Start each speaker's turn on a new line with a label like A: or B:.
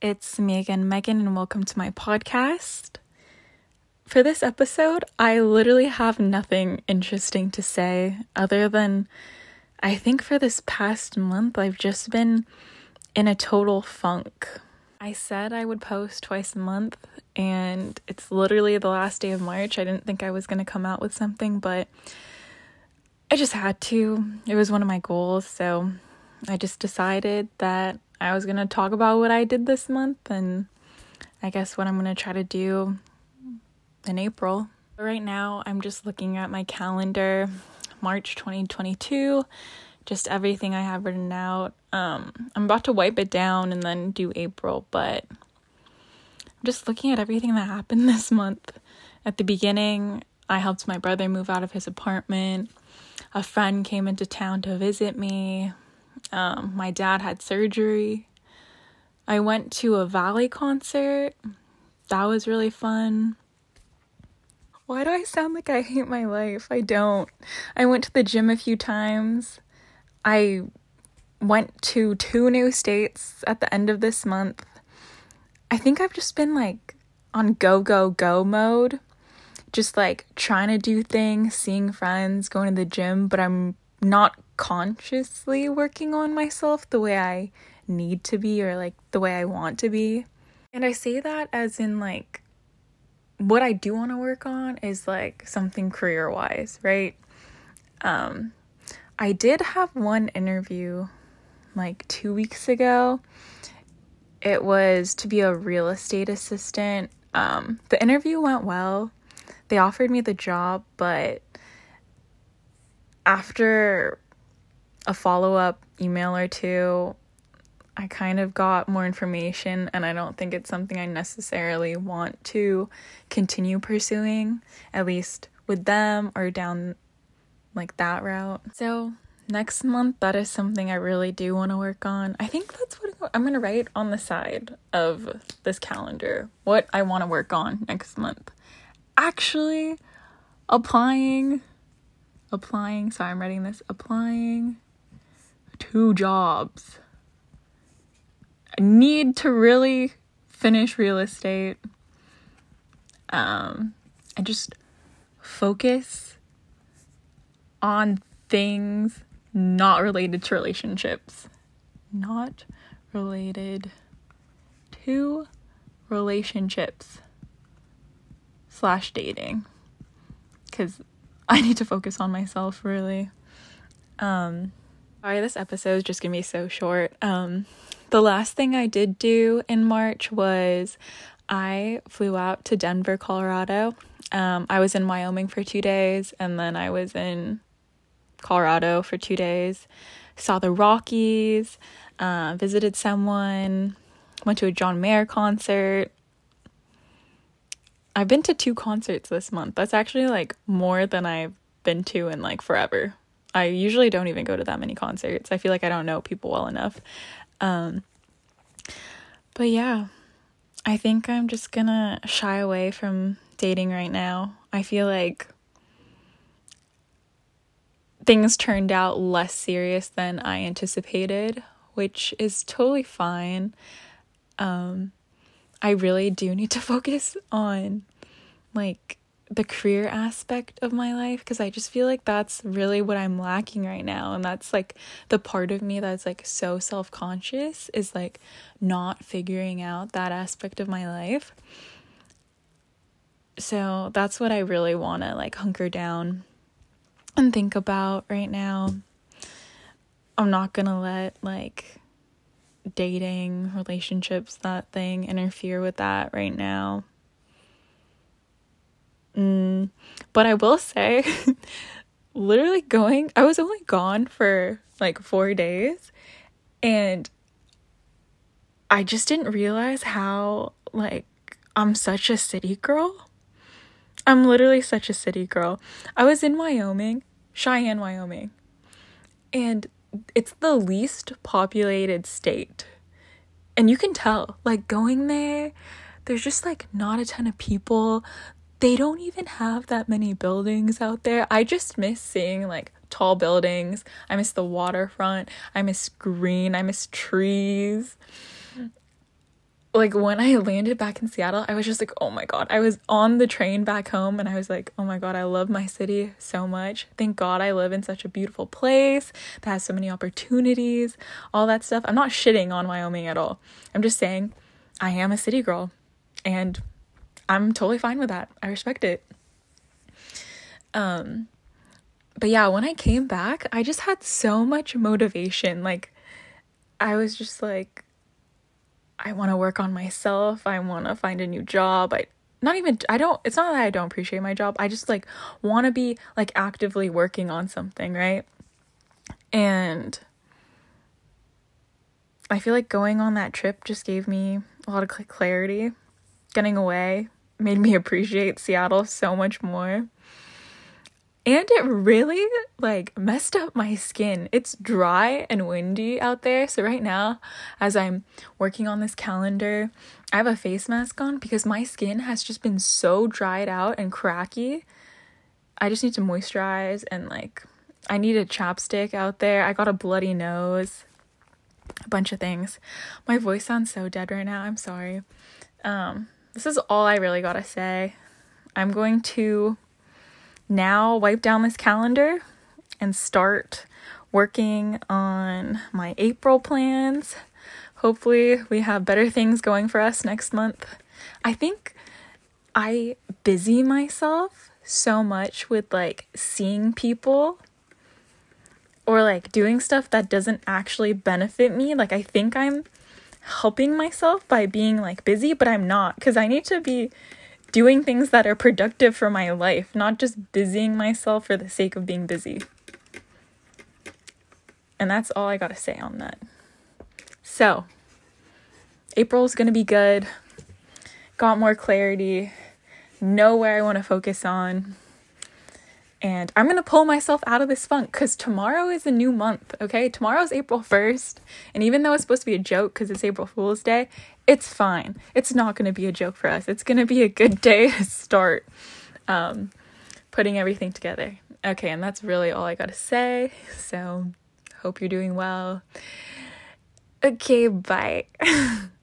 A: it's me again, Meagan, and welcome to my podcast. For this episode, I literally have nothing interesting to say other than I think for this past month, I've just been in a total funk. I said I would post twice a month, and it's literally the last day of March. I didn't think I was going to come out with something, but I just had to. It was one of my goals, so I just decided that I was going to talk about what I did this month and I guess what I'm going to try to do in April. Right now, I'm just looking at my calendar, March 2022, just everything I have written out. Um, I'm about to wipe it down and then do April, but I'm just looking at everything that happened this month. At the beginning, I helped my brother move out of his apartment. A friend came into town to visit me. Um, my dad had surgery. I went to a Valley concert. That was really fun. Why do I sound like I hate my life? I don't. I went to the gym a few times. I went to two new states at the end of this month. I think I've just been like on go, go, go mode. Just like trying to do things, seeing friends, going to the gym, but I'm not consciously working on myself the way I need to be or like the way I want to be. And I say that as in like what I do want to work on is like something career wise, right? Um I did have one interview like 2 weeks ago. It was to be a real estate assistant. Um the interview went well. They offered me the job, but after a follow up email or two, I kind of got more information, and I don't think it's something I necessarily want to continue pursuing, at least with them or down like that route. So, next month, that is something I really do want to work on. I think that's what I'm going to write on the side of this calendar what I want to work on next month. Actually, applying, applying, sorry, I'm writing this, applying two jobs. I need to really finish real estate. Um, and just focus on things not related to relationships. Not related to relationships slash dating. Because I need to focus on myself really. Um, Sorry, this episode is just gonna be so short. Um, the last thing I did do in March was I flew out to Denver, Colorado. Um, I was in Wyoming for two days, and then I was in Colorado for two days. Saw the Rockies, uh, visited someone, went to a John Mayer concert. I've been to two concerts this month. That's actually like more than I've been to in like forever. I usually don't even go to that many concerts. I feel like I don't know people well enough. Um, but yeah, I think I'm just gonna shy away from dating right now. I feel like things turned out less serious than I anticipated, which is totally fine. Um, I really do need to focus on like the career aspect of my life because I just feel like that's really what I'm lacking right now. And that's like the part of me that's like so self conscious is like not figuring out that aspect of my life. So that's what I really want to like hunker down and think about right now. I'm not gonna let like dating, relationships, that thing interfere with that right now. Mm, but I will say, literally going, I was only gone for like four days and I just didn't realize how, like, I'm such a city girl. I'm literally such a city girl. I was in Wyoming, Cheyenne, Wyoming, and it's the least populated state. And you can tell, like, going there, there's just like not a ton of people they don't even have that many buildings out there. I just miss seeing like tall buildings. I miss the waterfront. I miss green. I miss trees. like when I landed back in Seattle, I was just like, oh my God. I was on the train back home and I was like, oh my God, I love my city so much. Thank God I live in such a beautiful place that has so many opportunities, all that stuff. I'm not shitting on Wyoming at all. I'm just saying I am a city girl and I'm totally fine with that. I respect it. Um, but yeah, when I came back, I just had so much motivation. Like, I was just like, I want to work on myself. I want to find a new job. I not even I don't it's not that I don't appreciate my job. I just like want to be like actively working on something, right? And I feel like going on that trip just gave me a lot of clarity. Getting away made me appreciate Seattle so much more and it really like messed up my skin. It's dry and windy out there. So right now, as I'm working on this calendar, I have a face mask on because my skin has just been so dried out and cracky. I just need to moisturize and like I need a chapstick out there. I got a bloody nose. A bunch of things. My voice sounds so dead right now. I'm sorry. Um this is all I really got to say. I'm going to now wipe down this calendar and start working on my April plans. Hopefully, we have better things going for us next month. I think I busy myself so much with like seeing people or like doing stuff that doesn't actually benefit me. Like, I think I'm helping myself by being like busy, but I'm not because I need to be doing things that are productive for my life, not just busying myself for the sake of being busy. And that's all I got to say on that. So, April's going to be good. Got more clarity. Know where I want to focus on. And I'm going to pull myself out of this funk because tomorrow is a new month, okay? Tomorrow's April 1st. And even though it's supposed to be a joke because it's April Fool's Day, it's fine. It's not going to be a joke for us. It's going to be a good day to start um, putting everything together. Okay, and that's really all I got to say. So, hope you're doing well. Okay, bye.